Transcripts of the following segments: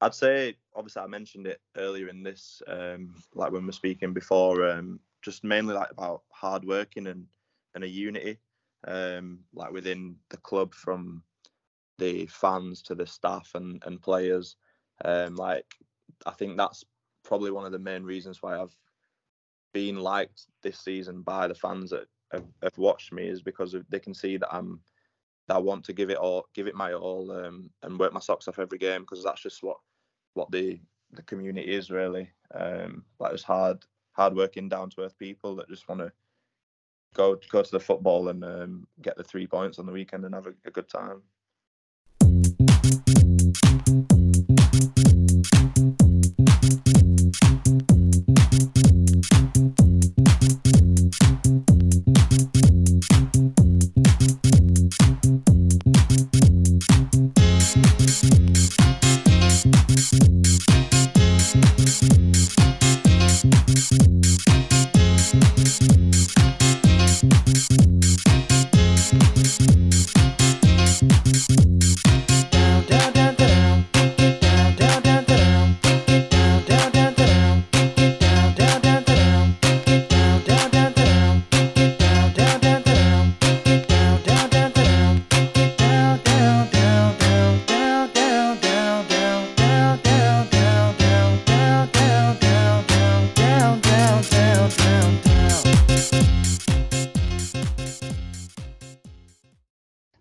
I'd say obviously I mentioned it earlier in this, um, like when we we're speaking before, um, just mainly like about hard working and and a unity, um, like within the club from the fans to the staff and and players. Um, like I think that's probably one of the main reasons why I've been liked this season by the fans that have, have watched me is because they can see that I'm that I want to give it all, give it my all, um, and work my socks off every game because that's just what what the the community is really. Um, like it's hard, hard working, down to earth people that just want to go go to the football and um, get the three points on the weekend and have a, a good time.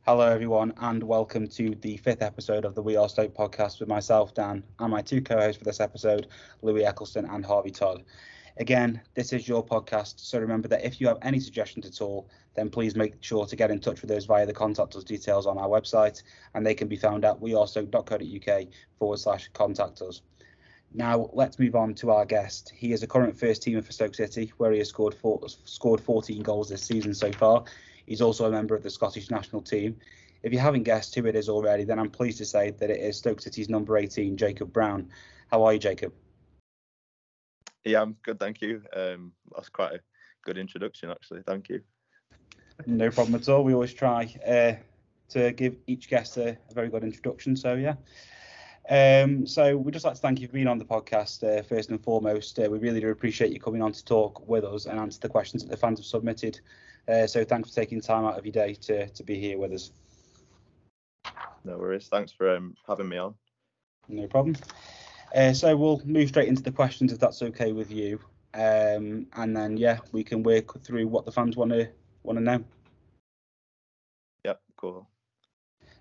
And welcome to the fifth episode of the We Are Stoke podcast with myself, Dan, and my two co hosts for this episode, Louis Eccleston and Harvey Todd. Again, this is your podcast, so remember that if you have any suggestions at all, then please make sure to get in touch with us via the contact us details on our website, and they can be found at wearestoke.co.uk forward slash contact us. Now, let's move on to our guest. He is a current first teamer for Stoke City, where he has scored, four, scored 14 goals this season so far. He's also a member of the Scottish national team. If you haven't guessed who it is already, then I'm pleased to say that it is Stoke City's number 18, Jacob Brown. How are you, Jacob? Yeah, I'm good, thank you. Um, that's quite a good introduction, actually. Thank you. No problem at all. We always try uh, to give each guest a, a, very good introduction. So yeah. Um, so we'd just like to thank you for being on the podcast uh, first and foremost. Uh, we really do appreciate you coming on to talk with us and answer the questions that the fans have submitted. Uh, so thanks for taking time out of your day to to be here with us. No worries. Thanks for um, having me on. No problem. Uh, so we'll move straight into the questions if that's okay with you, um, and then yeah, we can work through what the fans want to want to know. Yep, cool.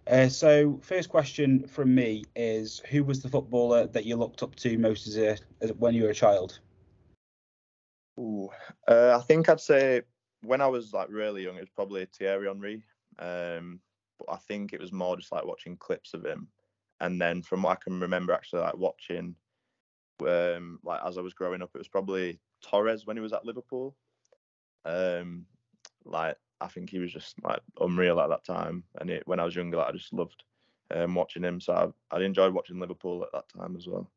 Uh, so first question from me is, who was the footballer that you looked up to most as a as, when you were a child? Ooh, uh, I think I'd say when I was like really young, it was probably Thierry Henry. Um, but I think it was more just like watching clips of him, and then from what I can remember, actually like watching, um, like as I was growing up, it was probably Torres when he was at Liverpool. Um, like I think he was just like unreal at that time, and it, when I was younger, like, I just loved um, watching him. So I, I enjoyed watching Liverpool at that time as well.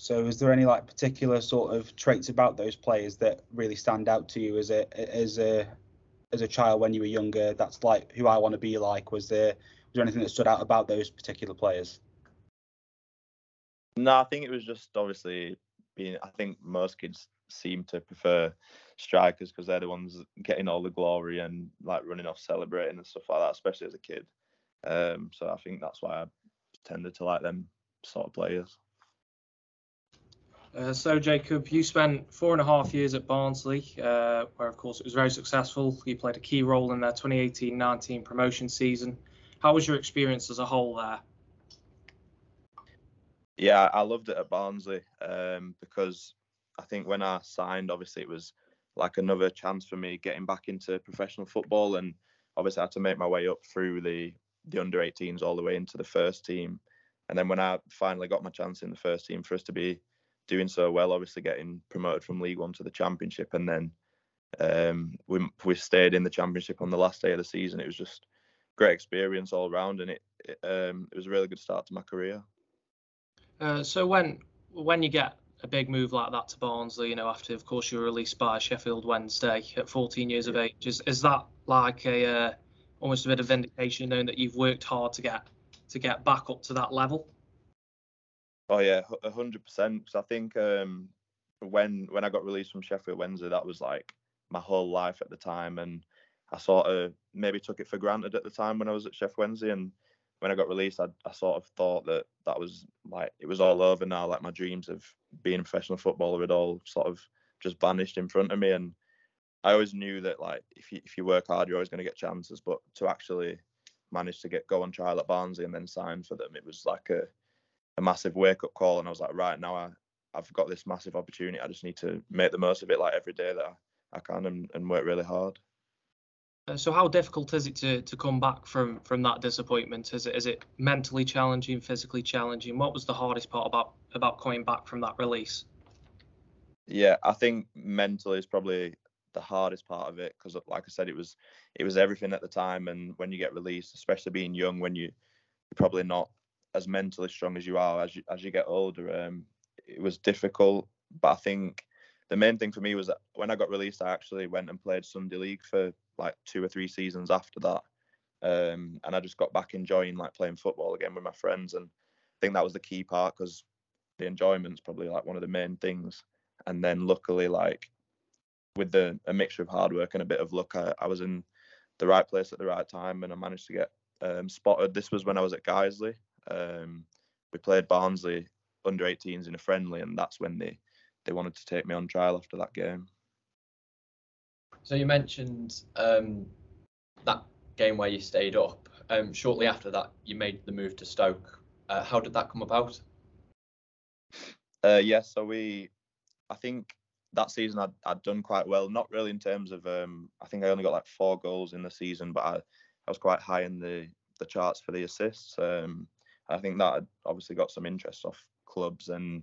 So, is there any like particular sort of traits about those players that really stand out to you as a as a as a child when you were younger that's like who I want to be like? Was there was there anything that stood out about those particular players? No, I think it was just obviously being. I think most kids seem to prefer strikers because they're the ones getting all the glory and like running off celebrating and stuff like that, especially as a kid. Um, so I think that's why I tended to like them sort of players. Uh, so, Jacob, you spent four and a half years at Barnsley, uh, where, of course, it was very successful. You played a key role in their 2018 19 promotion season. How was your experience as a whole there? Yeah, I loved it at Barnsley um, because I think when I signed, obviously, it was like another chance for me getting back into professional football. And obviously, I had to make my way up through the, the under 18s all the way into the first team. And then when I finally got my chance in the first team for us to be doing so well, obviously getting promoted from League One to the Championship, and then um, we we stayed in the Championship on the last day of the season. It was just great experience all around, and it it, um, it was a really good start to my career. Uh, so when when you get a big move like that to Barnsley, you know, after of course you were released by Sheffield Wednesday at 14 years of age, is is that like a uh, almost a bit of vindication knowing that you've worked hard to get to get back up to that level? Oh yeah, hundred percent. Because I think um, when when I got released from Sheffield Wednesday, that was like my whole life at the time, and I sort of maybe took it for granted at the time when I was at Sheffield Wednesday, and when I got released, I, I sort of thought that that was like it was all over now. Like my dreams of being a professional footballer had all sort of just vanished in front of me, and I always knew that like if you if you work hard, you're always going to get chances. But to actually manage to get go on trial at Barnsley and then sign for them, it was like a a massive wake up call. And I was like, right now I I've got this massive opportunity. I just need to make the most of it, like every day that I, I can, and, and work really hard. Uh, so how difficult is it to, to come back from from that disappointment? Is it is it mentally challenging, physically challenging? What was the hardest part about about coming back from that release? Yeah, I think mentally is probably the hardest part of it because, like I said, it was it was everything at the time. And when you get released, especially being young, when you you're probably not as mentally strong as you are as you as you get older, um, it was difficult. But I think the main thing for me was that when I got released, I actually went and played Sunday League for like two or three seasons after that. Um, and I just got back enjoying like playing football again with my friends. And I think that was the key part because the enjoyment's probably like one of the main things. And then luckily, like with the a mixture of hard work and a bit of luck, I, I was in the right place at the right time, and I managed to get um, spotted. This was when I was at Guiseley. Um, we played Barnsley under 18s in a friendly, and that's when they they wanted to take me on trial after that game. So you mentioned um, that game where you stayed up. Um, shortly after that, you made the move to Stoke. Uh, how did that come about? Uh, yeah, so we, I think that season I'd, I'd done quite well. Not really in terms of, um, I think I only got like four goals in the season, but I, I was quite high in the the charts for the assists. Um, I think that obviously got some interest off clubs, and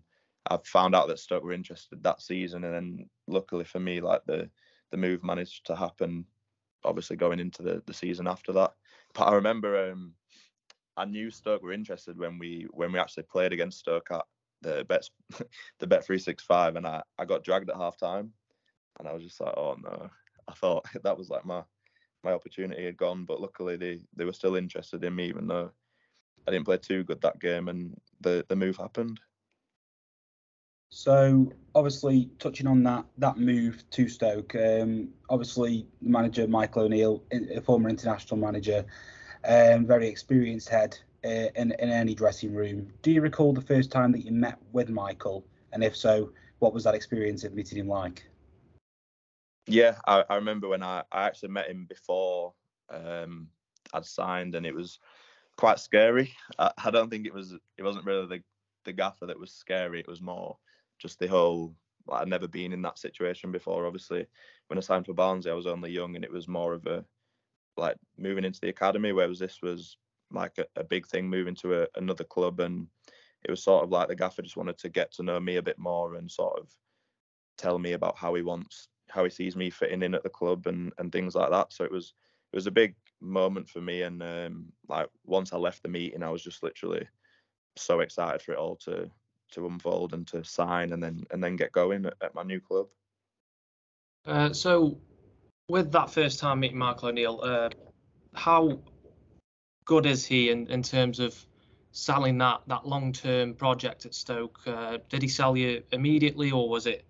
I found out that Stoke were interested that season. And then luckily for me, like the the move managed to happen. Obviously, going into the, the season after that, but I remember um, I knew Stoke were interested when we when we actually played against Stoke at the bet the bet three six five, and I I got dragged at half time, and I was just like, oh no, I thought that was like my my opportunity had gone, but luckily they they were still interested in me, even though I didn't play too good that game, and the the move happened. So obviously touching on that that move to Stoke, um, obviously the manager Michael O'Neill, a former international manager, um, very experienced head uh, in in any dressing room. Do you recall the first time that you met with Michael, and if so, what was that experience of meeting him like? Yeah, I, I remember when I, I actually met him before um, I'd signed, and it was quite scary. I, I don't think it was it wasn't really the the gaffer that was scary. It was more just the whole like, I'd never been in that situation before. Obviously, when I signed for Barnsley, I was only young, and it was more of a like moving into the academy, whereas this was like a, a big thing moving to a, another club, and it was sort of like the gaffer just wanted to get to know me a bit more and sort of tell me about how he wants how he sees me fitting in at the club and and things like that. So it was it was a big moment for me, and um, like once I left the meeting, I was just literally so excited for it all to to unfold and to sign and then and then get going at, at my new club. Uh, so, with that first time meeting Mark O'Neill, uh, how good is he in, in terms of selling that that long term project at Stoke? Uh, did he sell you immediately, or was it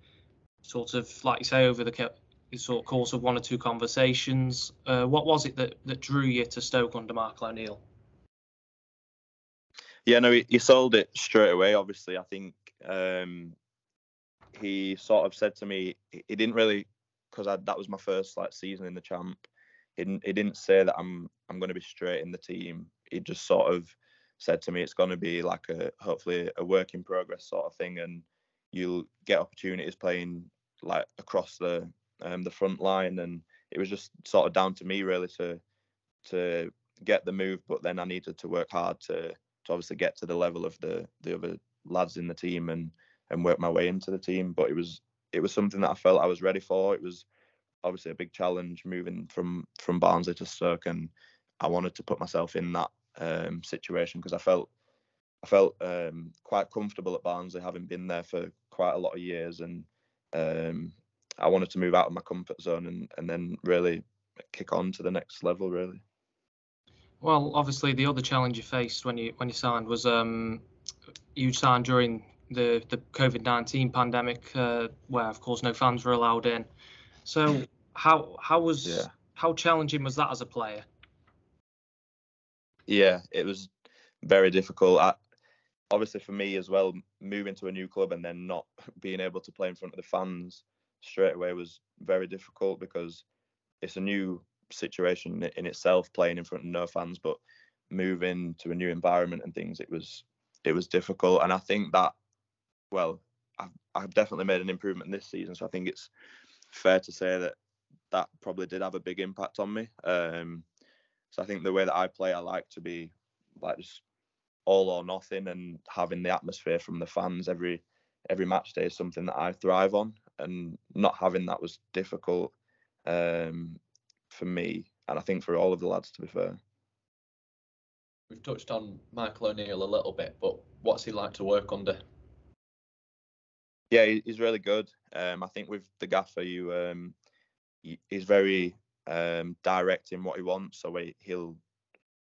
sort of like you say over the sort of course of one or two conversations? Uh, what was it that that drew you to Stoke under Mark O'Neill? Yeah, no, he, he sold it straight away. Obviously, I think um, he sort of said to me he didn't really because that was my first like season in the champ. He didn't, he didn't say that I'm I'm going to be straight in the team. He just sort of said to me it's going to be like a hopefully a work in progress sort of thing, and you'll get opportunities playing like across the um, the front line, and it was just sort of down to me really to to get the move, but then I needed to work hard to to obviously get to the level of the the other lads in the team and and work my way into the team. But it was it was something that I felt I was ready for. It was obviously a big challenge moving from from Barnsley to Stoke, and I wanted to put myself in that um, situation because I felt I felt um, quite comfortable at Barnsley, having been there for quite a lot of years, and um, I wanted to move out of my comfort zone and and then really kick on to the next level, really. Well, obviously, the other challenge you faced when you when you signed was um, you signed during the the COVID nineteen pandemic, uh, where of course no fans were allowed in. So how how was Yeah. how challenging was that as a player? Yeah, it was very difficult. I, obviously, for me as well, moving to a new club and then not being able to play in front of the fans straight away was very difficult because it's a new situation in itself, playing in front of no fans, but moving to a new environment and things, it was it was difficult. And I think that, well, I've, I've definitely made an improvement this season, so I think it's fair to say that that probably did have a big impact on me. Um, so I think the way that I play, I like to be like just all or nothing, and having the atmosphere from the fans every every match day is something that I thrive on. And not having that was difficult um, for me, and I think for all of the lads, to be fair. We've touched on Michael O'Neill a little bit, but what's he like to work under? Yeah, he's really good. Um, I think with the gaffer, you um, he's very um, direct in what he wants. So he, he'll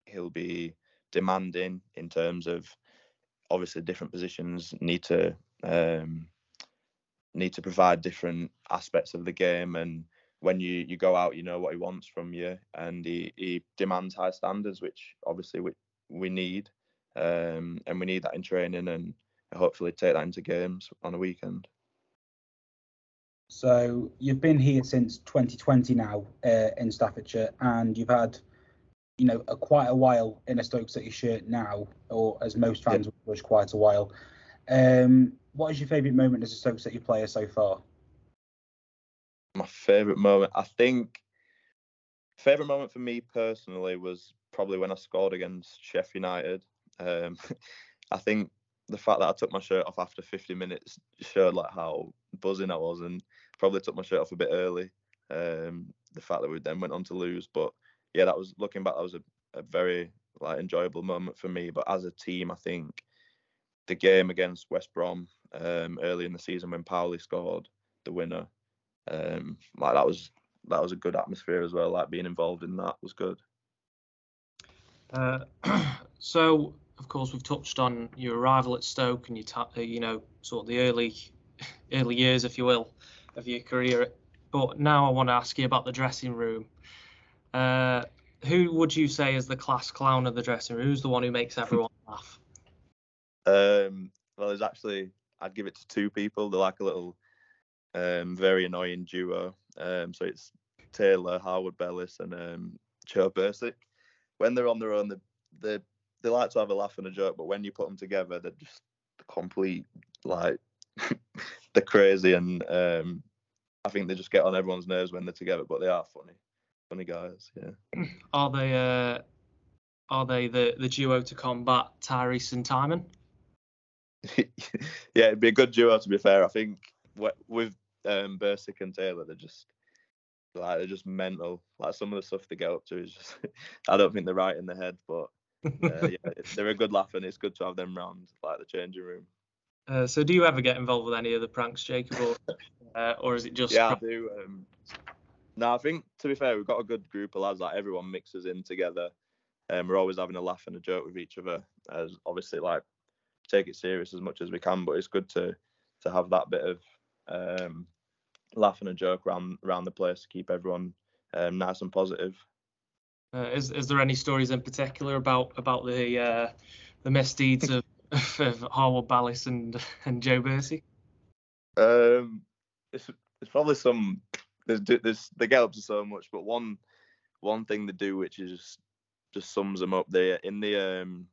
he'll be demanding in terms of obviously different positions need to um, need to provide different aspects of the game and when you you go out you know what he wants from you and he, he demands high standards which obviously we, we need um, and we need that in training and hopefully take that into games on a weekend So you've been here since 2020 now uh, in Staffordshire, and you've had, you know, a, quite a while in a Stoke City shirt now, or as most fans would wish, quite a while. Um, what is your favourite moment as a Stoke City player so far? my favorite moment i think favorite moment for me personally was probably when i scored against sheffield united. Um, i think the fact that i took my shirt off after 50 minutes showed like how buzzing i was and probably took my shirt off a bit early. Um, the fact that we then went on to lose but yeah that was looking back that was a, a very like enjoyable moment for me. But as a team i think the game against west brom um, early in the season when Powell scored the winner um like that was that was a good atmosphere as well like being involved in that was good Uh, so, of course, we've touched on your arrival at Stoke and your, ta- uh, you know, sort of the early, early years, if you will, of your career. But now I want to ask you about the dressing room. Uh, who would you say is the class clown of the dressing room? Who's the one who makes everyone laugh? um well there's actually i'd give it to two people they're like a little um very annoying duo um so it's taylor harwood bellis and um joe Bursik. when they're on their own they, they they like to have a laugh and a joke but when you put them together they're just complete like they're crazy and um i think they just get on everyone's nerves when they're together but they are funny funny guys yeah Are they, uh, are they the, the duo to combat Tyrese and Tymon? yeah, it'd be a good duo to be fair. I think with um, Bursik and Taylor, they're just like they're just mental. Like some of the stuff they get up to is just I don't think they're right in the head, but uh, yeah, they're a good laugh and it's good to have them round like the changing room. Uh, so, do you ever get involved with any of the pranks, Jacob, or, uh, or is it just Yeah, I do. Um, no, I think to be fair, we've got a good group of lads. Like everyone mixes in together. Um, we're always having a laugh and a joke with each other. As obviously, like take it serious as much as we can, but it's good to to have that bit of um, laugh and a joke around around the place to keep everyone um, nice and positive. Uh, is is there any stories in particular about about the uh, the misdeeds of, of Harwood Bellis and and Joe Bursey? Um, it's it's probably some there's there's they get up to so much, but one one thing they do which is just just sums them up. They in the um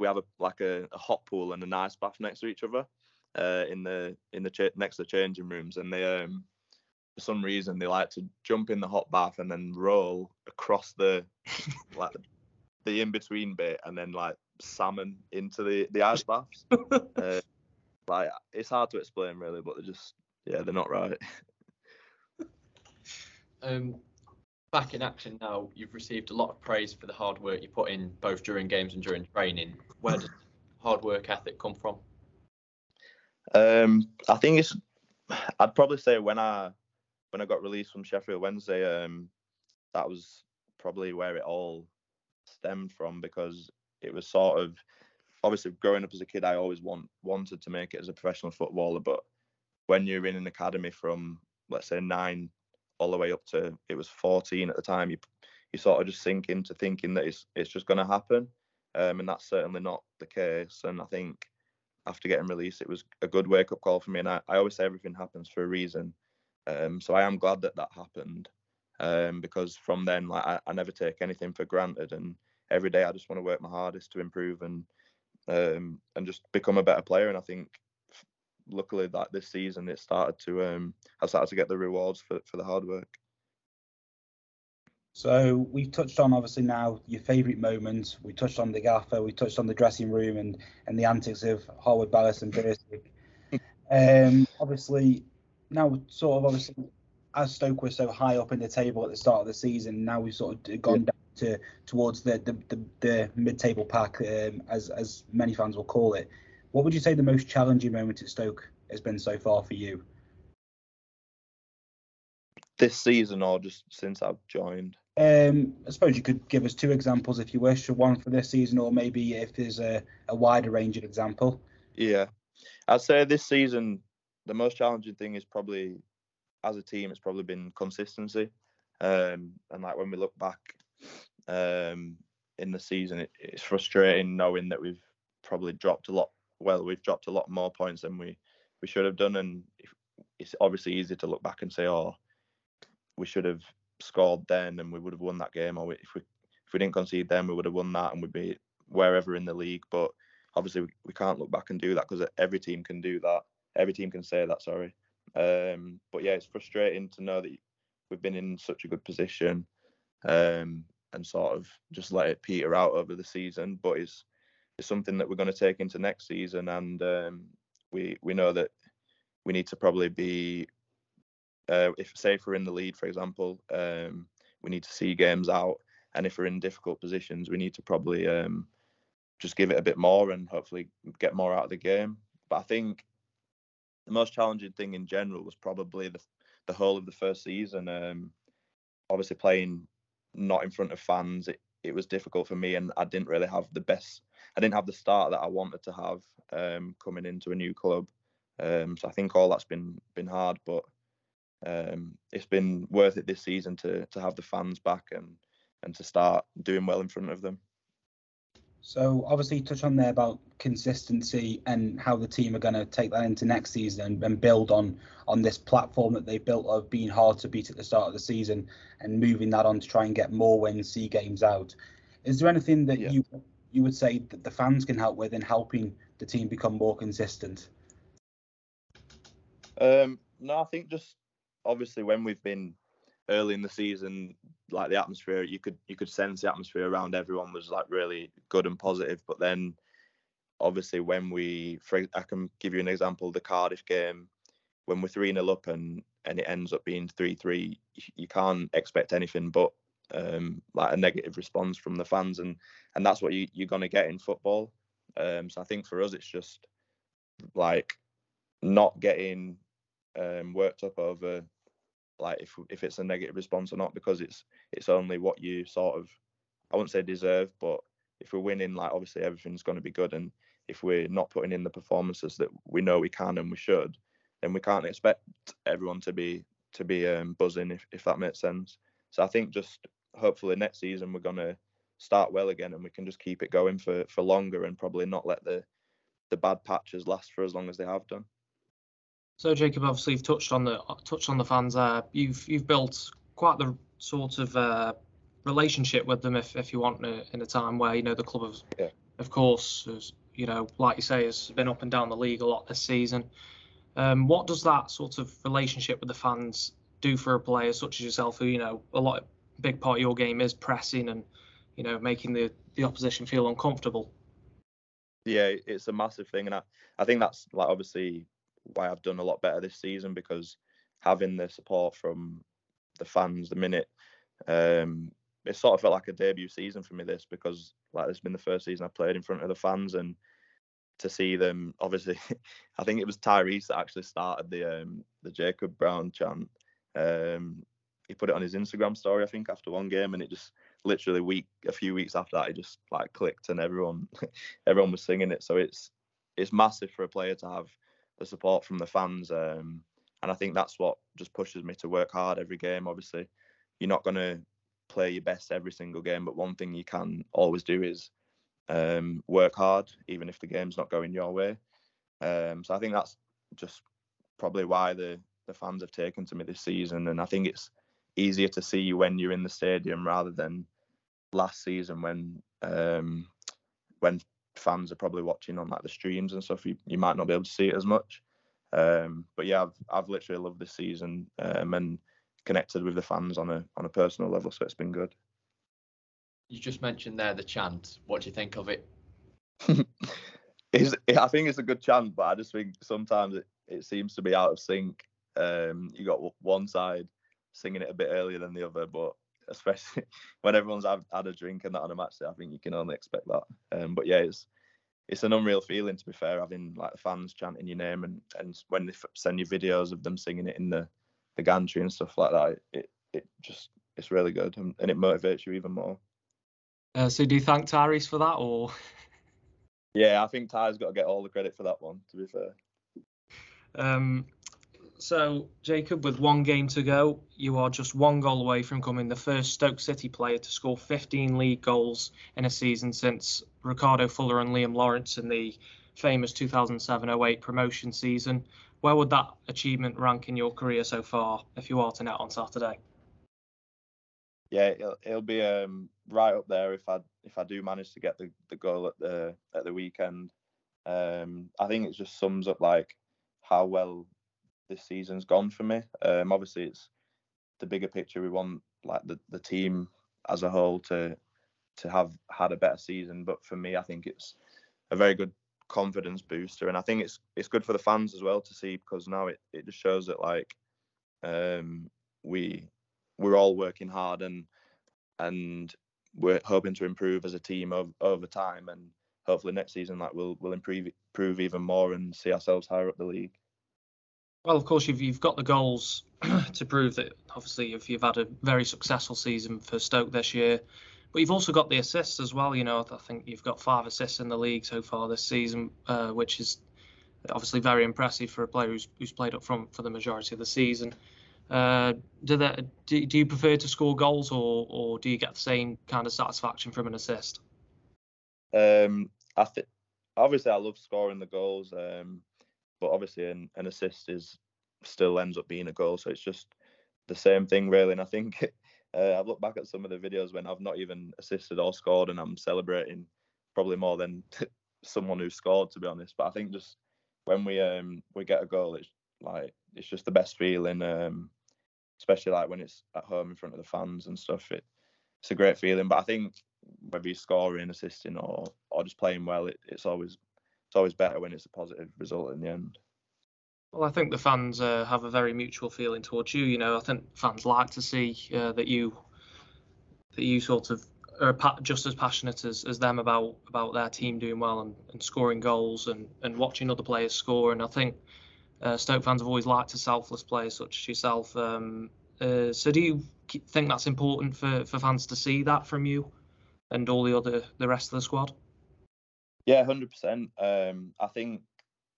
we have a like a, a hot pool and an ice bath next to each other uh in the in the cha- next to the changing rooms and they um for some reason they like to jump in the hot bath and then roll across the like the in between bit and then like salmon into the the ice baths. Uh, like it's hard to explain really but they're just yeah they're not right. Um, back in action now, you've received a lot of praise for the hard work you put in both during games and during training. Where does hard work ethic come from? Um, I think it's. I'd probably say when I when I got released from Sheffield Wednesday, um, that was probably where it all stemmed from because it was sort of obviously growing up as a kid, I always want wanted to make it as a professional footballer. But when you're in an academy from let's say nine all the way up to it was 14 at the time, you you sort of just sink into thinking that it's it's just going to happen, um, and that's certainly not the case. And I think after getting released, it was a good wake up call for me. And I, I always say everything happens for a reason. Um, so I am glad that that happened um, because from then, like I, I, never take anything for granted, and every day I just want to work my hardest to improve and um, and just become a better player. And I think luckily that this season it started to um, I started to get the rewards for for the hard work. So we've touched on obviously now your favourite moments. We touched on the gaffer. We touched on the dressing room and and the antics of Harwood Bellis and Bursik. um, obviously now sort of obviously as Stoke were so high up in the table at the start of the season, now we've sort of gone down to towards the the, the, the mid-table pack, um, as as many fans will call it. What would you say the most challenging moment at Stoke has been so far for you? This season, or just since I've joined? Um, I suppose you could give us two examples if you wish, one for this season, or maybe if there's a, a wider range of example. Yeah, I'd say this season the most challenging thing is probably as a team, it's probably been consistency. Um, and like when we look back um, in the season, it, it's frustrating knowing that we've probably dropped a lot. Well, we've dropped a lot more points than we we should have done, and it's obviously easy to look back and say, "Oh, we should have scored then, and we would have won that game," or if we if we didn't concede then, we would have won that, and we'd be wherever in the league. But obviously, we, we can't look back and do that because every team can do that. Every team can say that. Sorry. Um, but yeah, it's frustrating to know that we've been in such a good position um, and sort of just let it peter out over the season. But it's it's something that we're going to take into next season, and um, we we know that we need to probably be uh, if say if we're in the lead, for example, um, we need to see games out, and if we're in difficult positions, we need to probably um, just give it a bit more and hopefully get more out of the game. But I think the most challenging thing in general was probably the the whole of the first season. Um, obviously playing not in front of fans, it, it was difficult for me, and I didn't really have the best. I didn't have the start that I wanted to have um, coming into a new club. Um, so I think all that's been been hard, but um, it's been worth it this season to to have the fans back and and to start doing well in front of them. So obviously you touch on there about consistency and how the team are going to take that into next season and, and, build on on this platform that they built of being hard to beat at the start of the season and moving that on to try and get more wins, see games out. Is there anything that yeah. you you would say that the fans can help with in helping the team become more consistent? Um, no, I think just obviously when we've been early in the season, like the atmosphere, you could you could sense the atmosphere around everyone was like really good and positive. But then, obviously, when we, for, I can give you an example, the Cardiff game, when we're three 0 up and and it ends up being three three, you can't expect anything but um, like a negative response from the fans, and and that's what you you're gonna get in football. Um, so I think for us, it's just like not getting um, worked up over like if if it's a negative response or not because it's it's only what you sort of I wouldn't say deserve, but if we're winning, like obviously everything's going to be good, and if we're not putting in the performances that we know we can and we should, then we can't expect everyone to be to be um, buzzing if if that makes sense. So I think just hopefully next season we're going to start well again and we can just keep it going for for longer and probably not let the the bad patches last for as long as they have done. So Jacob, obviously you've touched on the touched on the fans there. You've you've built quite the sort of uh, relationship with them, if, if you want, in a, in a time where you know the club, has, yeah. of course, has, you know, like you say, has been up and down the league a lot this season. Um, what does that sort of relationship with the fans do for a player such as yourself, who you know a lot big part of your game is pressing and you know making the the opposition feel uncomfortable? Yeah, it's a massive thing, and I, I think that's like obviously why I've done a lot better this season because having the support from the fans the minute um, it sort of felt like a debut season for me this because like this has been the first season I played in front of the fans and to see them obviously I think it was Tyrese that actually started the um, the Jacob Brown chant um, he put it on his Instagram story I think after one game and it just literally week a few weeks after that, it just like clicked and everyone everyone was singing it. So it's it's massive for a player to have the support from the fans, um, and I think that's what just pushes me to work hard every game. Obviously, you're not to play your best every single game, but one thing you can always do is um, work hard, even if the game's not going your way. Um, so I think that's just probably why the the fans have taken to me this season, and I think it's easier to see you when you're in the stadium rather than last season when um, when fans are probably watching on like the streams and stuff. You, you might not be able to see it as much. Um, but yeah, I've I've literally loved this season um, and connected with the fans on a on a personal level, so it's been good. You just mentioned there the chant. What do you think of it? I think it's a good chant, but I just think sometimes it, it seems to be out of sync. Um, you got one side singing it a bit earlier than the other, but especially when everyone's had, had a drink and that on a match day, I think you can only expect that. Um, but yeah, it's it's an unreal feeling to be fair, having like the fans chanting your name and and when they send you videos of them singing it in the the gantry and stuff like that, it it just it's really good and, and it motivates you even more. Uh, so do you thank Tyrese for that or? Yeah, I think Ty's got to get all the credit for that one. To be fair. Um, so, Jacob, with one game to go, you are just one goal away from becoming the first Stoke City player to score 15 league goals in a season since Ricardo Fuller and Liam Lawrence in the famous 2007-08 promotion season. Where would that achievement rank in your career so far if you are to net on Saturday? Yeah, it'll, it'll be um, right up there if I if I do manage to get the, the goal at the at the weekend. Um, I think it just sums up like how well this season's gone for me. Um, obviously, it's the bigger picture. We want like the, the team as a whole to to have had a better season. But for me, I think it's a very good confidence booster, and I think it's it's good for the fans as well to see because now it, it just shows that like um, we we're all working hard and and we're hoping to improve as a team over, over time and hopefully next season like we'll we'll improve improve even more and see ourselves higher up the league. Well, of course, you've you've got the goals to prove that. Obviously, if you've had a very successful season for Stoke this year, but you've also got the assists as well. You know, I think you've got five assists in the league so far this season, uh, which is obviously very impressive for a player who's who's played up front for the majority of the season. Uh, do that? Do, do you prefer to score goals, or or do you get the same kind of satisfaction from an assist? Um, I think obviously I love scoring the goals. Um, but obviously an, an assist is still ends up being a goal. So it's just the same thing really. And I think uh, I've looked back at some of the videos when I've not even assisted or scored, and I'm celebrating probably more than someone who scored, to be honest. But I think just when we um we get a goal, it's like it's just the best feeling. Um, especially like when it's at home in front of the fans and stuff. It it's a great feeling. But I think whether you're scoring, assisting, or or just playing well, it, it's always it's always better when it's a positive result in the end. Well, I think the fans uh, have a very mutual feeling towards you. You know, I think fans like to see uh, that you that you sort of are just as passionate as, as them about about their team doing well and, and scoring goals and, and watching other players score. And I think uh, Stoke fans have always liked a selfless player such as yourself. Um, uh, so do you think that's important for, for fans to see that from you and all the other the rest of the squad? Yeah, hundred percent. Um, I think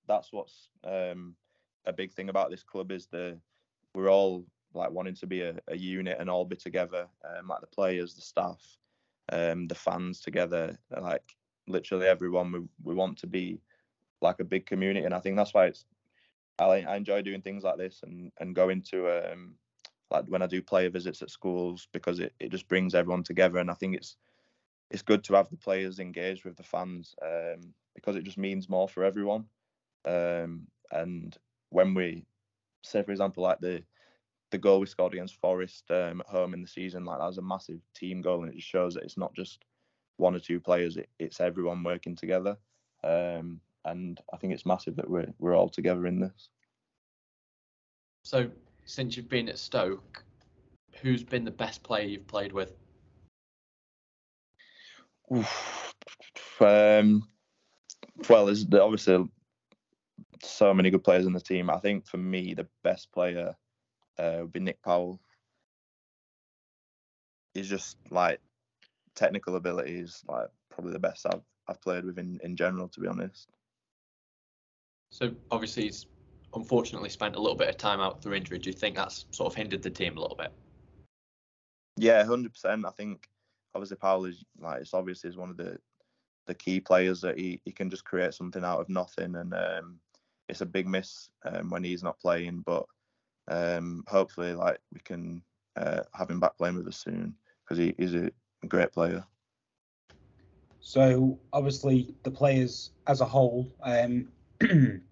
that's what's um, a big thing about this club is the we're all like wanting to be a, a unit and all be together, um, like the players, the staff, um, the fans together, like literally everyone. We we want to be like a big community, and I think that's why it's. I, I enjoy doing things like this and and going to um, like when I do player visits at schools because it, it just brings everyone together, and I think it's it's good to have the players engaged with the fans um, because it just means more for everyone. Um, and when we say, for example, like the the goal we scored against Forest um, at home in the season, like that was a massive team goal, and it just shows that it's not just one or two players; it, it's everyone working together. Um, and I think it's massive that we're we're all together in this. So, since you've been at Stoke, who's been the best player you've played with? Um, well, there's obviously so many good players in the team. I think for me, the best player uh, would be Nick Powell. He's just like technical ability is like probably the best I've I've played with in, in general, to be honest. So obviously he's unfortunately spent a little bit of time out through injury. Do you think that's sort of hindered the team a little bit? Yeah, hundred percent. I think obviously Powell is like it's obviously is one of the the key players that he, he can just create something out of nothing and um, it's a big miss um, when he's not playing but um, hopefully like we can uh, have him back playing with us soon because he, is a great player. So obviously the players as a whole, um,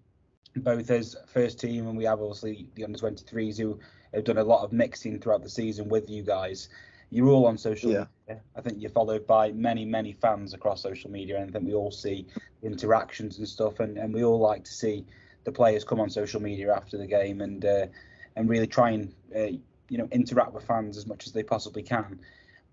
both as first team and we have obviously the under 23s who have done a lot of mixing throughout the season with you guys. You're all on social Yeah. media. I think you're followed by many, many fans across social media, and I think we all see interactions and stuff, and, and we all like to see the players come on social media after the game and uh, and really try and uh, you know interact with fans as much as they possibly can.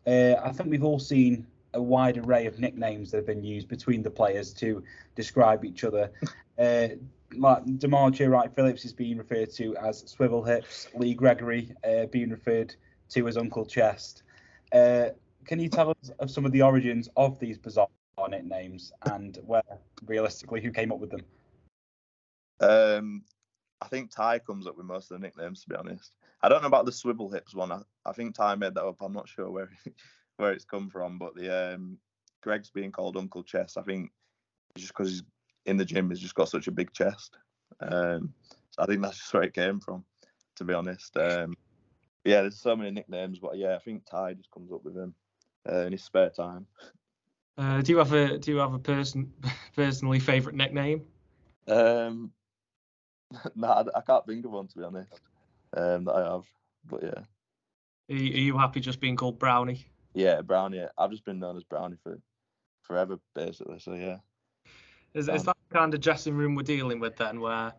Uh, I think we've all seen a wide array of nicknames that have been used between the players to describe each other. Uh, like D'Margio Wright Phillips is being referred to as Swivel Hips, Lee Gregory uh, being referred to as Uncle Chest. Uh, can you tell us of some of the origins of these bizarre nicknames and where realistically who came up with them? Um, I think Ty comes up with most of the nicknames to be honest. I don't know about the swivel hips one. I, I think Ty made that up. I'm not sure where where it's come from, but the um, Greg's being called Uncle Chest. I think just because he's in the gym. He's just got such a big chest. Um, so I think that's just where it came from, to be honest. Um, yeah, there's so many nicknames, but yeah, I think Ty just comes up with them uh, in his spare time. Uh, do you have a do you have a person personally favourite nickname? Um, nah, I, I can't think of one to be honest. Um, that I have, but yeah, Are you, are you happy just being called Brownie? yeah, Brownie. I've just been known as Brownie for forever, basically. So yeah. Is, is Um, that the kind of dressing room we're dealing with then, where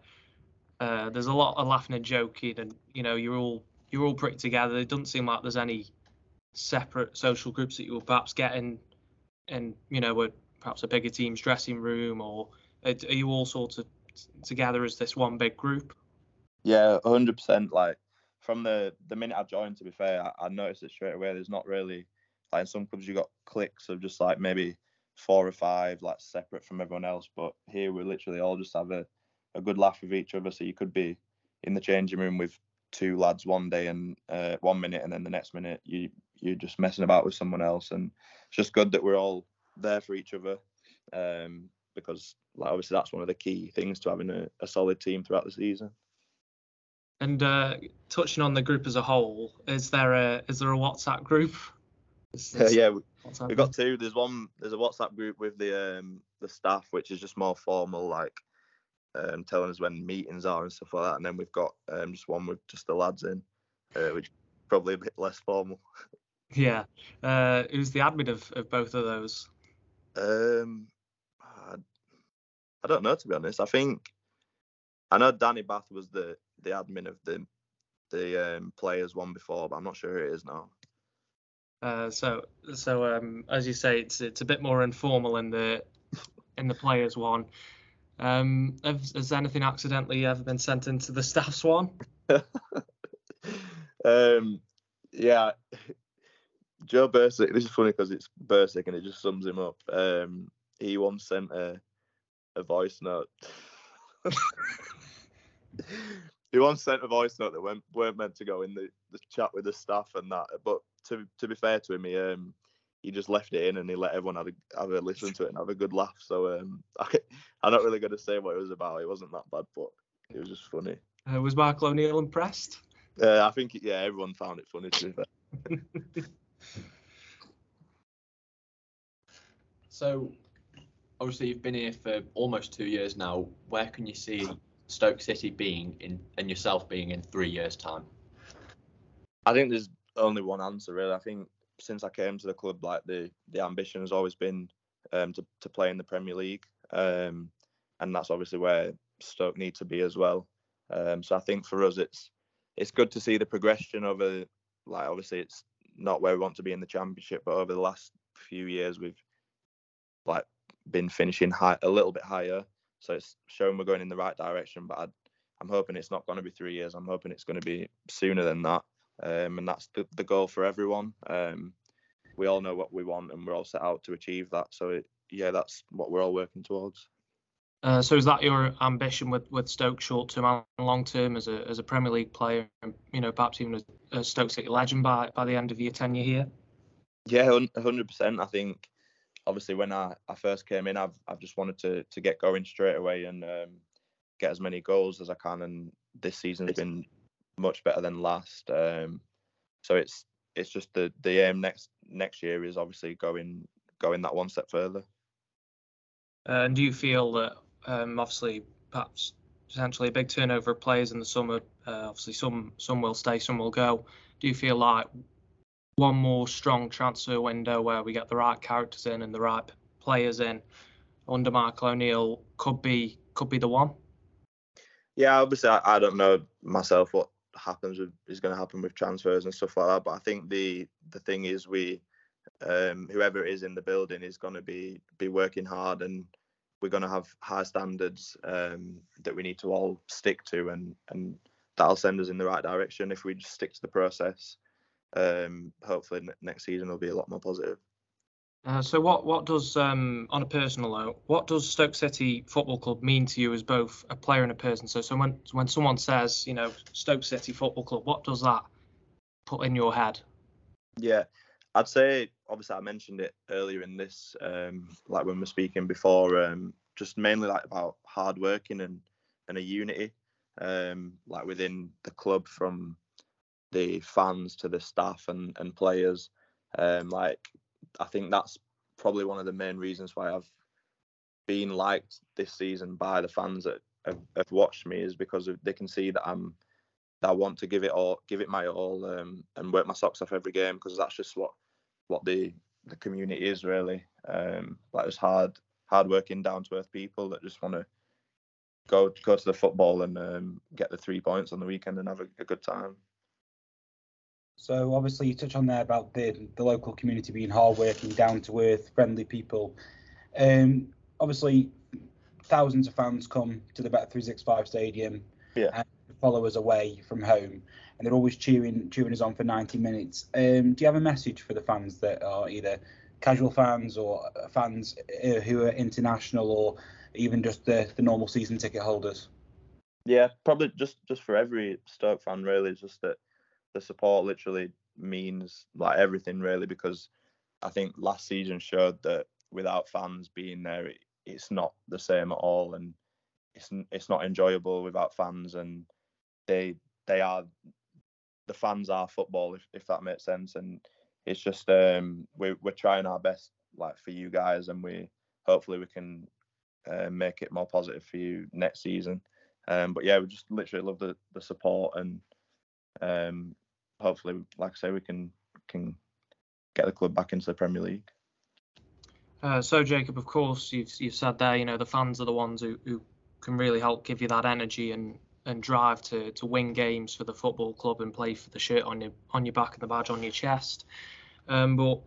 uh, there's a lot of laughing and joking, and you know you're all you're all pretty together. It doesn't seem like there's any separate social groups that you will perhaps get in, you know, a, perhaps a bigger team's dressing room, or uh, are are you all sort of together as this one big group? Yeah, hundred percent. Like from the the minute I joined, to be fair, I, I noticed it straight away. There's not really like in some clubs you got cliques of just like maybe four or five like separate from everyone else, but here we literally all just have a, a good laugh with each other. So you could be in the changing room with two lads one day and uh, one minute, and then the next minute you you're just messing about with someone else, and it's just good that we're all there for each other. Um, because like obviously that's one of the key things to having a, a solid team throughout the season. And uh, touching on the group as a whole, is there a is there a WhatsApp group? Is- is yeah, we, We've got two. There's one. There's a WhatsApp group with the um the staff, which is just more formal, like um telling us when meetings are and stuff like that. And then we've got um just one with just the lads in, uh, which probably a bit less formal. Yeah. Uh, who's the admin of, of both of those? Um, I, I don't know to be honest. I think I know Danny Batth was the the admin of the the um, players one before, but I'm not sure who it is now. Uh, so so um, as you say, it's it's a bit more informal in the in the players one. Um, has, has anything accidentally ever been sent into the staff swan? um, yeah, Joe Bursik. This is funny because it's Bursik and it just sums him up. Um, he once sent a a voice note. he once sent a voice note that went, weren't meant to go in the, the chat with the staff and that. But to to be fair to him, he um he just left it in and he let everyone have a, have a listen to it and have a good laugh. So um, I, I'm not really going to say what it was about. It wasn't that bad, but it was just funny. Uh, was Mark O'Neill impressed? Uh, I think yeah, everyone found it funny to be. So, obviously, you've been here for almost two years now. Where can you see Stoke City being in and yourself being in three years' time? I think there's only one answer really. I think since I came to the club, like the the ambition has always been um, to to play in the Premier League, um, and that's obviously where Stoke need to be as well. Um, so I think for us, it's it's good to see the progression over. Like obviously, it's not where we want to be in the Championship, but over the last few years, we've like been finishing high a little bit higher. So it's showing we're going in the right direction. But I'd, I'm hoping it's not going to be three years. I'm hoping it's going to be sooner than that um, and that's the, the goal for everyone. Um, we all know what we want and we're all set out to achieve that. So it, yeah, that's what we're all working towards. Uh, so is that your ambition with, with Stoke short term and long term as a as a Premier League player, and you know perhaps even a, a Stoke City legend by by the end of your tenure here? Yeah, hundred percent. I think obviously when I, I first came in, I've I've just wanted to to get going straight away and um, get as many goals as I can. And this season's been much better than last. Um, so it's it's just the the aim next next year is obviously going going that one step further. Uh, and do you feel that um, obviously perhaps potentially a big turnover of players in the summer? Uh, obviously some some will stay, some will go. Do you feel like one more strong transfer window where we get the right characters in and the right players in under Michael O'Neill could be could be the one? Yeah, obviously I, I don't know myself what happens with is going to happen with transfers and stuff like that. But I think the the thing is we um, whoever is in the building is going to be be working hard and we're going to have high standards um, that we need to all stick to and and that'll send us in the right direction if we just stick to the process. Um, hopefully next season will be a lot more positive. Uh, so what what does um, on a personal note, what does Stoke City Football Club mean to you as both a player and a person? So, so when someone says, you know, Stoke City Football Club, what does that put in your head? Yeah, I'd say obviously I mentioned it earlier in this, um, like when we are speaking before, um, just mainly like about hard working and and a unity, um, like within the club from the fans to the staff and and players. Um, like I think that's probably one of the main reasons why I've been liked this season by the fans that have, have watched me is because they can see that I'm that I want to give it all, give it my all, um, and work my socks off every game because that's just what what the the community is really. Um, like it's hard, hard working, down to earth people that just want to go go to the football and um, get the three points on the weekend and have a, a good time. So obviously you touch on there about the the local community being hardworking, down to earth, friendly people. Um, obviously, thousands of fans come to the Bet three six five stadium. Yeah. And follow us away from home, and they're always cheering cheering us on for 90 minutes. Um, do you have a message for the fans that are either casual fans or fans uh, who are international or even just the, the normal season ticket holders? Yeah, probably just just for every Stoke fan really, just that the support literally means like everything really because I think last season showed that without fans being there, it, it's not the same at all, and it's it's not enjoyable without fans, and they they are the fans are football if, if that makes sense, and it's just um we're we're trying our best like for you guys, and we hopefully we can uh, make it more positive for you next season. Um, but yeah, we just literally love the the support and um, hopefully, like I say, we can can get the club back into the Premier League. Uh, so Jacob, of course, you've you've said there, you know, the fans are the ones who, who can really help give you that energy and, and drive to, to win games for the football club and play for the shirt on your on your back and the badge on your chest. Um, but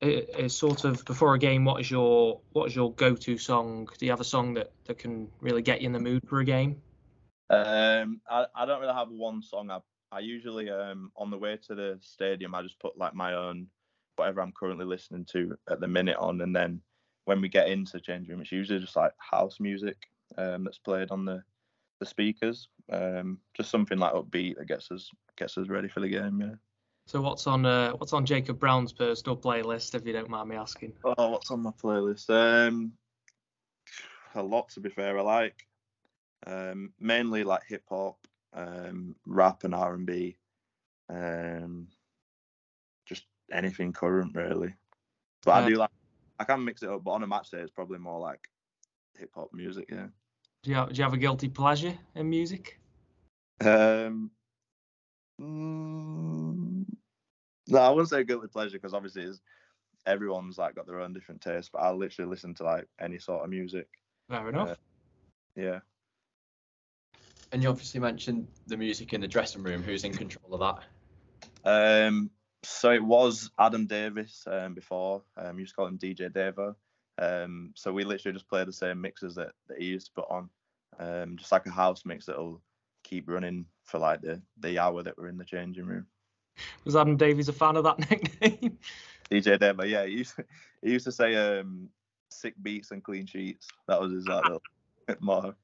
it, it's sort of before a game, what is your what is your go-to song? Do you have a song that, that can really get you in the mood for a game? Um, I, I don't really have one song I I usually um on the way to the stadium I just put like my own whatever I'm currently listening to at the minute on, and then when we get into the change room, it's usually just like house music um, that's played on the the speakers. Um, just something like upbeat that gets us gets us ready for the game. Yeah. So what's on uh, what's on Jacob Brown's personal playlist, if you don't mind me asking? Oh, what's on my playlist? Um, a lot to be fair. I like um, mainly like hip hop um, rap and R and B, um, just anything current really. But I do like I can mix it up, but on a match day it's probably more like hip hop music. Yeah. Do you have, do you have a guilty pleasure in music? Um. Mm, no, I wouldn't say guilty pleasure because obviously it's, everyone's like got their own different taste. But I literally listen to like any sort of music. Fair enough. Uh, yeah. And you obviously mentioned the music in the dressing room. Who's in control of that? Um, so it was Adam Davies um, before. Um, you used to call him DJ Devo. Um, so we literally just play the same mixes that, that he used to put on, um, just like a house mix that'll keep running for like the, the hour that we're in the changing room. Was Adam Davies a fan of that nickname? DJ Demo, yeah, he used, he used to say um, sick beats and clean sheets. That was his like, motto.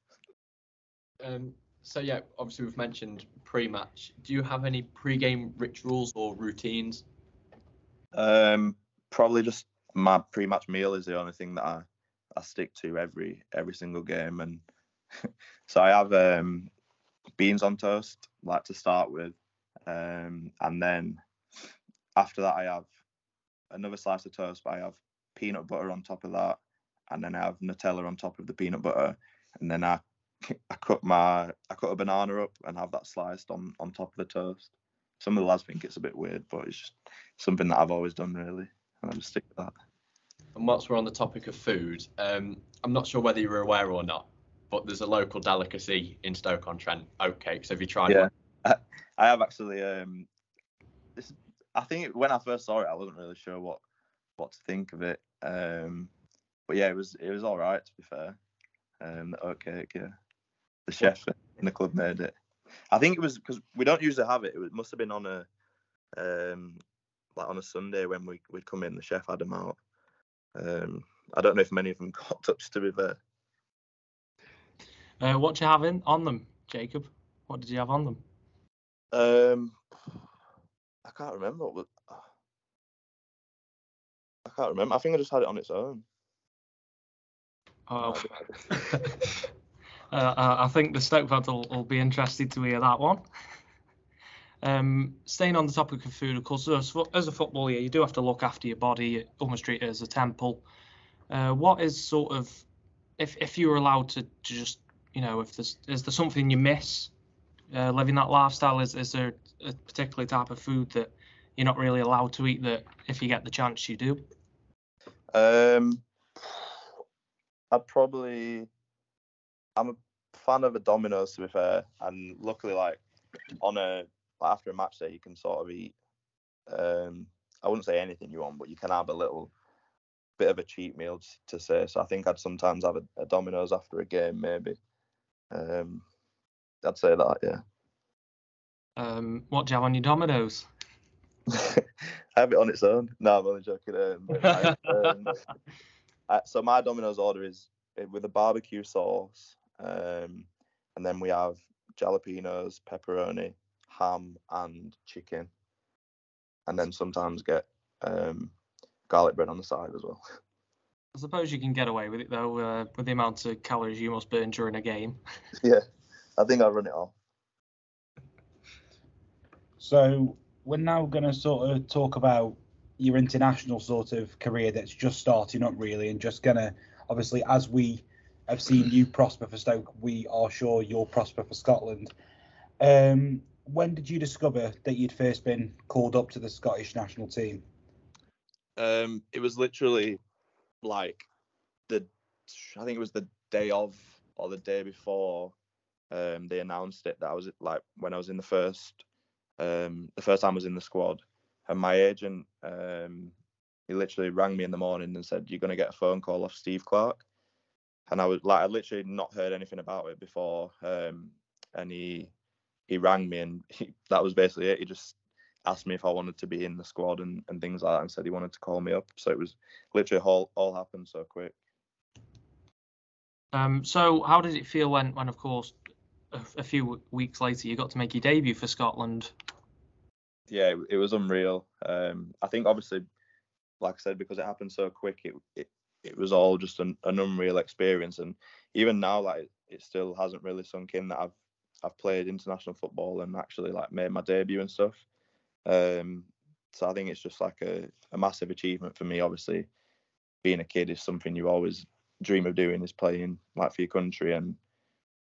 Um, so yeah, obviously we've mentioned pre-match. Do you have any pre-game rituals or routines? Um, probably just my pre-match meal is the only thing that I, I stick to every every single game, and so I have um, beans on toast, like to start with, um, and then after that I have another slice of toast, but I have peanut butter on top of that, and then I have Nutella on top of the peanut butter, and then I I cut my I cut a banana up and have that sliced on on top of the toast. Some of the lads think it's a bit weird, but it's just something that I've always done really, and I just stick with that. And whilst we're on the topic of food, um, I'm not sure whether you're aware or not, but there's a local delicacy in Stoke-on-Trent, oatcakes. Have you tried Yeah. one? I have actually. Um, this I think when I first saw it, I wasn't really sure what what to think of it. Um, but yeah, it was it was all right to be fair. Um, the oat cake, yeah. The chef in the club made it. I think it was because we don't usually have it. It must have been on a um, like on a Sunday when we we'd come in. The chef had them out. Um, I don't know if many of them got touched to be fair. Uh, what you having on them, Jacob? What did you have on them? Um, I can't remember. What was, I can't remember. I think I just had it on its own. Oh, uh, I I think the Stoke fans will, will be interested to hear that one. Um, staying on the topic of food, of course, as, as a footballer, you do have to look after your body. Almost treat it as a temple. Uh, what is sort of, if if you were allowed to, to just, you know, if there's is there something you miss uh, living that lifestyle? Is is there a particular type of food that you're not really allowed to eat that if you get the chance you do? Um, I'd probably. I'm a fan of a Domino's to be fair, and luckily, like on a like after a match day, you can sort of eat. Um, I wouldn't say anything you want, but you can have a little bit of a cheat meal to say. So I think I'd sometimes have a, a Domino's after a game, maybe. Um, I'd say that, yeah. Um, what do you have on your Domino's? have it on its own. No, I'm only joking. Um, I- um, uh, so my Domino's order is uh, with a barbecue sauce, um, and then we have jalapenos, pepperoni, ham, and chicken, and then sometimes get um, garlic bread on the side as well. I suppose you can get away with it though, uh, with the amount of calories you must burn during a game. yeah, I think I'll run it off. So we're now going to sort of talk about your international sort of career that's just starting up really, and just going to obviously as we have seen you prosper for Stoke, we are sure you'll prosper for Scotland. Um, when did you discover that you'd first been called up to the Scottish national team? Um, it was literally like the, I think it was the day of or the day before um, they announced it that I was like when I was in the first, um, the first time I was in the squad, and my agent, um, he literally rang me in the morning and said you're gonna get a phone call off Steve Clarke, and I was like I literally not heard anything about it before, um, and he he rang me and he, that was basically it. He just asked me if I wanted to be in the squad and, and things like that and said he wanted to call me up. So it was literally all all happened so quick. Um, so how did it feel when, when of course, a, a few weeks later you got to make your debut for Scotland? Yeah, it, it was unreal. Um, I think obviously, like I said, because it happened so quick, it it, it was all just an, an unreal experience. And even now, like it still hasn't really sunk in that I've I've played international football and actually like made my debut and stuff. Um, so I think it's just like a, a massive achievement for me. Obviously, being a kid is something you always dream of doing is playing like for your country, and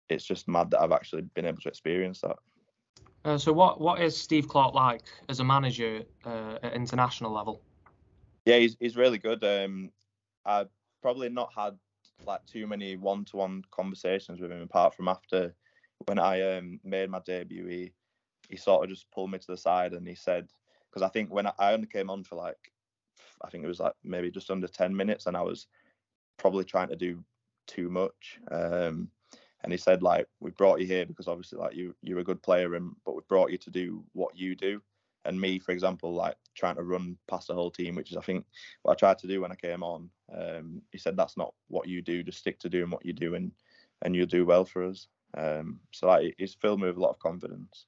it's just mad that I've actually been able to experience that. Uh, so what what is Steve Clarke like as a manager uh, at international level? Yeah, he's he's really good. Um, I've probably not had like too many one-to-one conversations with him apart from after when I um, made my debut. He he sort of just pulled me to the side and he said, because I think when I, I only came on for like, I think it was like maybe just under ten minutes, and I was probably trying to do too much. Um, and he said like, we brought you here because obviously like you you're a good player, and but we brought you to do what you do. And me, for example, like trying to run past the whole team, which is I think what I tried to do when I came on. Um, he said that's not what you do. Just stick to doing what you do, and and you'll do well for us. Um, so like, it's filled me with a lot of confidence.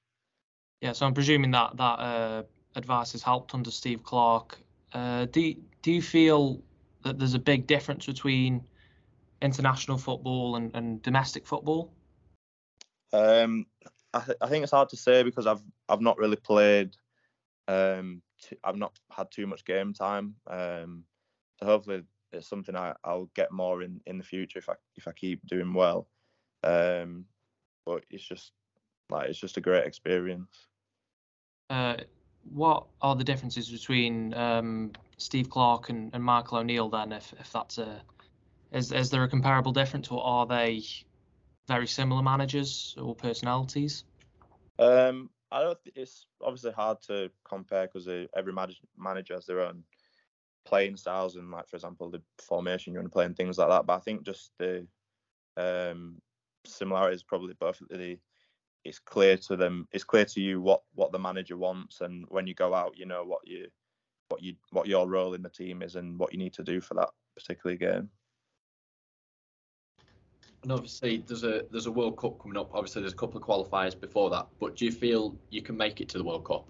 Yeah, so I'm presuming that that uh, advice has helped under Steve Clarke. Uh, do do you feel that there's a big difference between international football and, and domestic football? Um, I, th- I think it's hard to say because I've I've not really played. Um, t- I've not had too much game time. Um, so hopefully it's something I, I'll get more in, in the future if I if I keep doing well. Um, but it's just like it's just a great experience. Uh, what are the differences between um, Steve Clarke and, and Michael O'Neill then? If if that's a is is there a comparable difference, or are they very similar managers or personalities? Um, I don't. It's obviously hard to compare because every manager has their own playing styles and, like for example, the formation you want to play and things like that. But I think just the um, similarities probably both it's clear to them. It's clear to you what what the manager wants, and when you go out, you know what you what you what your role in the team is and what you need to do for that particular game. And obviously, there's a there's a World Cup coming up. Obviously, there's a couple of qualifiers before that. But do you feel you can make it to the World Cup?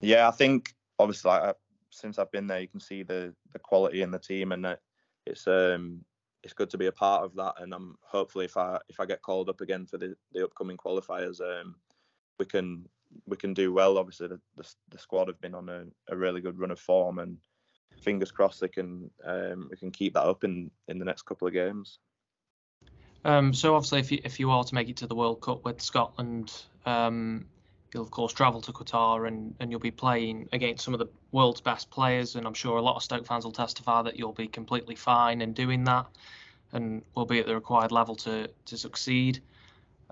Yeah, I think obviously like, since I've been there, you can see the the quality in the team, and it's um it's good to be a part of that. And I'm hopefully if I if I get called up again for the the upcoming qualifiers, um, we can we can do well. Obviously, the the, the squad have been on a, a really good run of form, and fingers crossed they can um, we can keep that up in in the next couple of games. Um, so obviously, if you if you are to make it to the World Cup with Scotland, um, you'll of course travel to Qatar and and you'll be playing against some of the world's best players. And I'm sure a lot of Stoke fans will testify that you'll be completely fine in doing that, and will be at the required level to to succeed.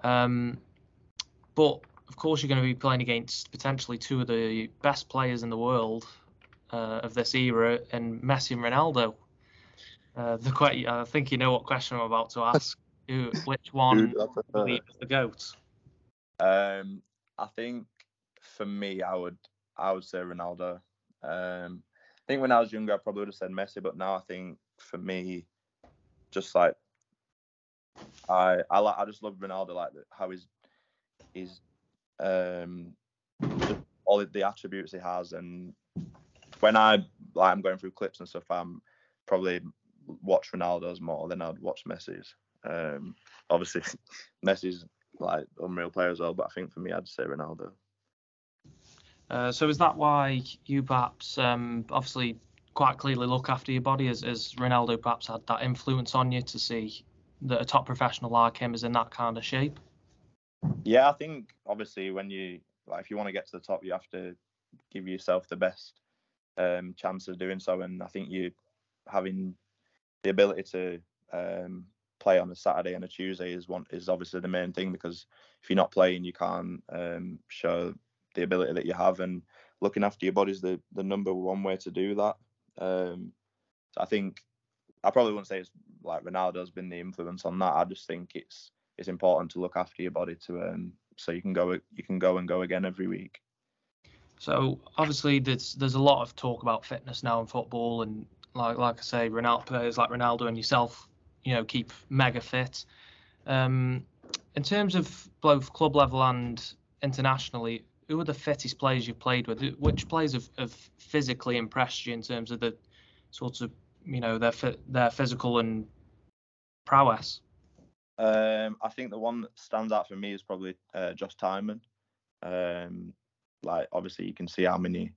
Um, but of course, you're going to be playing against potentially two of the best players in the world uh, of this era, and Messi and Ronaldo. Uh, the que- I think you know what question I'm about to ask. Who, which one is the goat? Um, I think for me, I would I would say Ronaldo. Um, I think when I was younger, I probably would have said Messi, but now I think for me, just like I I like I just love Ronaldo, like how he's he's um all the attributes he has, and when I like I'm going through clips and stuff, I'm probably watch Ronaldo's more than I'd watch Messi's. Um, obviously, Messi's like unreal player as well, but I think for me, I'd say Ronaldo. Uh, so is that why you perhaps um, obviously quite clearly look after your body as, as Ronaldo perhaps had that influence on you to see that a top professional like him is in that kind of shape? Yeah, I think obviously when you like if you want to get to the top, you have to give yourself the best um, chance of doing so, and I think you having the ability to um, play on a Saturday and a Tuesday is one is obviously the main thing because if you're not playing, you can't um, show the ability that you have, and looking after your body is the the number one way to do that. Um, so I think I probably wouldn't say it's like Ronaldo's been the influence on that. I just think it's it's important to look after your body to um, so you can go you can go and go again every week. So obviously there's there's a lot of talk about fitness now in football and like like I say, Ronaldo players like Ronaldo and yourself, you know, keep mega fit. Um, in terms of both club level and internationally, who are the fittest players you've played with? Which players have, have physically impressed you in terms of the sorts of you know their their physical and prowess? Um, I think the one that stands out for me is probably uh, Josh Tymon. Um, like obviously you can see how many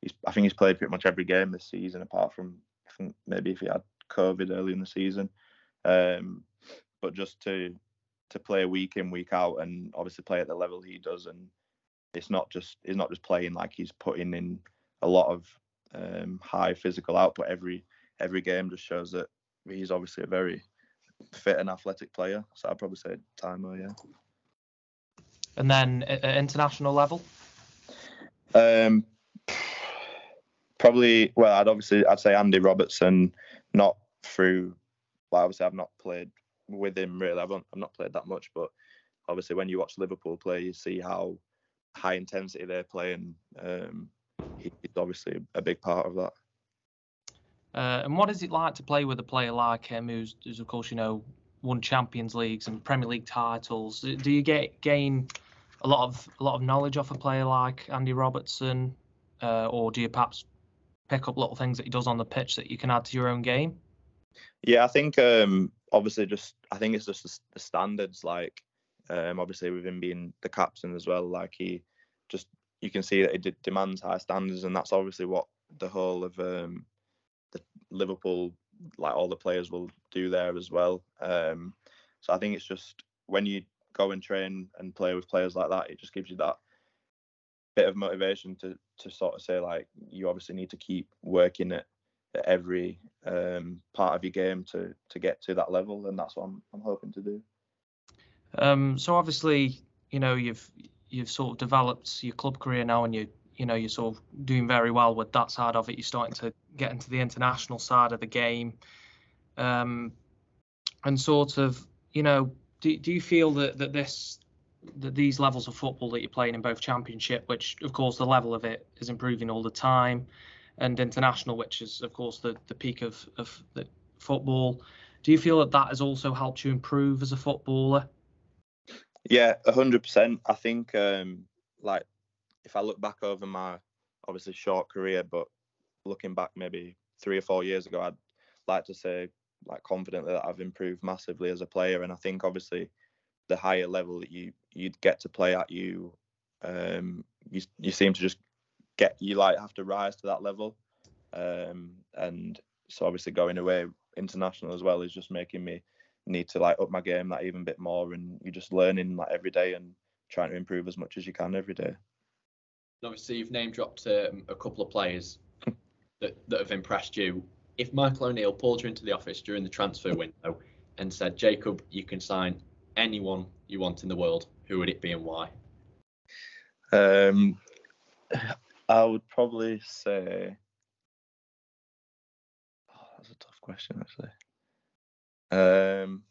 he's. I think he's played pretty much every game this season, apart from I think maybe if he had COVID early in the season. Um, but just to to play week in week out and obviously play at the level he does, and it's not just he's not just playing like he's putting in a lot of um, high physical output every every game. Just shows that he's obviously a very fit and athletic player. So I'd probably say Timo, yeah. And then at international level. Um, probably well i'd obviously i'd say andy robertson not through well obviously i've not played with him really i've, I've not played that much but obviously when you watch liverpool play you see how high intensity they're playing um, he, obviously a big part of that. Uh, and what is it like to play with a player like him, who's, who's of course you know won Champions Leagues and Premier League titles? Do you get gain a lot of a lot of knowledge off a player like Andy Robertson, uh, or do you perhaps pick up little things that he does on the pitch that you can add to your own game? Yeah, I think um, obviously just I think it's just the, standards. Like um, obviously with him being the captain as well, like he just you can see that he demands high standards, and that's obviously what the whole of um, the Liverpool, like all the players, will do there as well. Um, so I think it's just when you go and train and play with players like that, it just gives you that bit of motivation to to sort of say like you obviously need to keep working at, every um, part of your game to to get to that level, and that's what I'm I'm hoping to do. Um, so obviously, you know, you've you've sort of developed your club career now, and you you know you're sort of doing very well with that side of it. You're starting to get into the international side of the game, um, and sort of you know, do do you feel that that this that these levels of football that you're playing in both championship, which of course the level of it is improving all the time, and international, which is of course the the peak of of the football. Do you feel that that has also helped you improve as a footballer? Yeah, hundred percent. I think um, like if I look back over my obviously short career, but looking back maybe three or four years ago, I'd like to say like confidently that I've improved massively as a player. And I think obviously the higher level that you you'd get to play at, you um, you you seem to just get you like have to rise to that level. Um, and so obviously going away international as well is just making me need to like up my game that even bit more. And you're just learning like every day and trying to improve as much as you can every day. Obviously you've name dropped um, a couple of players that, that have impressed you. If michael o'neill pulled you into the office during the transfer window and said jacob you can sign anyone you want in the world who would it be and why? Um i would probably say oh, that's a tough question actually um,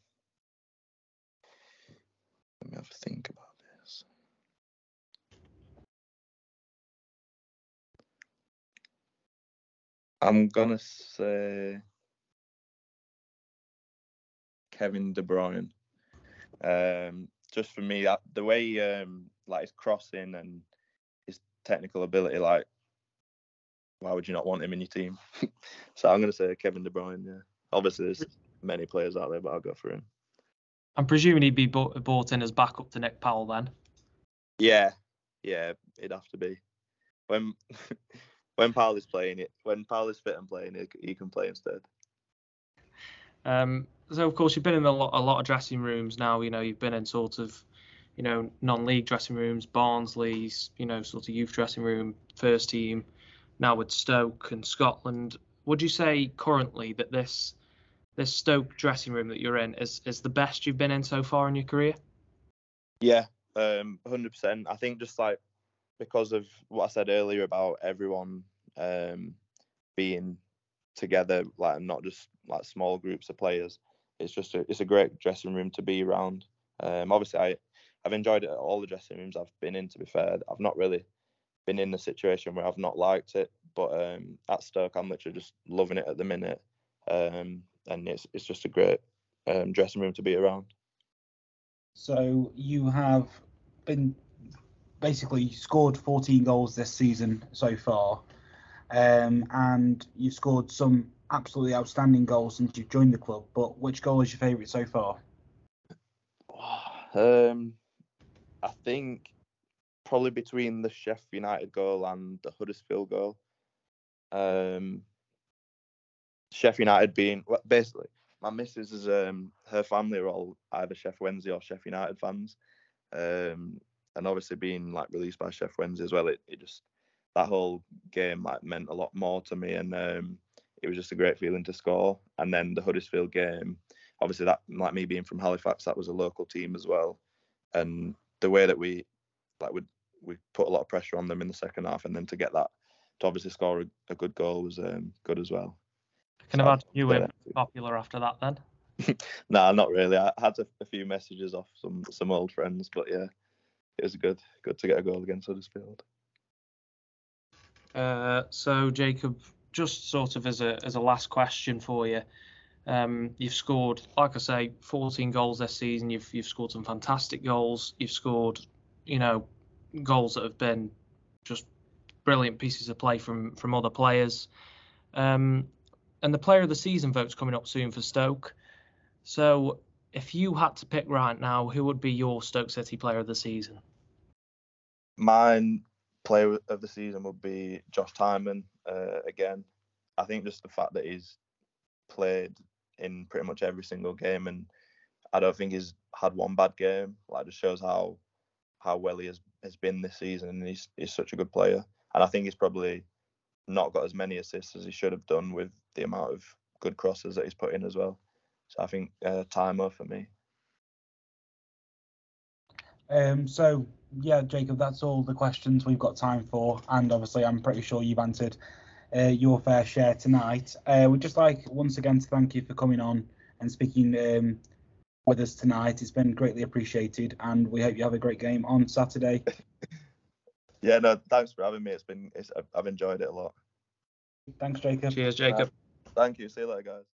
let me have a think about this. I'm gonna say Kevin De Bruyne. Um, just for me, that, the way um, like his crossing and technical ability, like why would you not want him in your team? so I'm gonna say Kevin De Bruyne. Yeah, obviously there's many players out there, but I'll go for him. I'm presuming he'd be bought, bought in as backup to Nick Powell then. Yeah, yeah, it'd have to be. When when Powell is playing it, when Powell is fit and playing, it, he can play instead. Um, so of course you've been in a lot, a lot of dressing rooms now. You know you've been in sort of, you know, non-league dressing rooms, Barnsley's, you know, sort of youth dressing room, first team. Now with Stoke and Scotland, would you say currently that this this Stoke dressing room that you're in is is the best you've been in so far in your career? Yeah, um, 100%. I think just like because of what I said earlier about everyone um, being together, like not just like small groups of players. It's just a it's a great dressing room to be around. Um, obviously, I I've enjoyed it at all the dressing rooms I've been in. To be fair, I've not really been in a situation where I've not liked it, but um, at Stoke, I'm literally just loving it at the minute. Um, and it's it's just a great um, dressing room to be around. So you have been basically scored 14 goals this season so far, um, and you've scored some absolutely outstanding goals since you've joined the club. But which goal is your favourite so far? Um, I think probably between the Sheffield United goal and the Huddersfield goal. Um, Sheffield United being well, basically my missus is um her family are all either Sheff Wednesday or Sheffield United fans, um and obviously being like released by Sheff Wednesday as well, it, it just that whole game like meant a lot more to me, and um it was just a great feeling to score. And then the Huddersfield game, obviously that like me being from Halifax, that was a local team as well, and the way that we like would we put a lot of pressure on them in the second half, and then to get that to obviously score a, a good goal was um, good as well. I can imagine you were popular after that then. nah, not really. I had a, a, few messages off some some old friends, but yeah, it was good good to get a goal against Huddersfield. Uh, so Jacob, just sort of as a as a last question for you, um, you've scored, like I say, 14 goals this season. You've you've scored some fantastic goals. You've scored, you know, goals that have been just brilliant pieces of play from from other players. Um, and the player of the season vote's coming up soon for Stoke. So if you had to pick right now, who would be your Stoke City player of the season? Mine player of the season would be Josh Tymon. Uh, again, I think just the fact that he's played in pretty much every single game, and I don't think he's had one bad game. Like, just shows how how well he has, has been this season, and he's he's such a good player. And I think he's probably not got as many assists as he should have done with the amount of good crosses that he's put in as well. So I think uh, for me. Um, so yeah, Jacob, that's all the questions we've got time for, and obviously I'm pretty sure you've answered uh, your fair share tonight. Uh, we'd just like once again to thank you for coming on and speaking um, with us tonight. It's been greatly appreciated, and we hope you have a great game on Saturday. yeah, no, thanks for having me. It's been, it's, I've enjoyed it a lot. Thanks, Jacob. Cheers, Jacob. Uh, thank you. See you later, guys.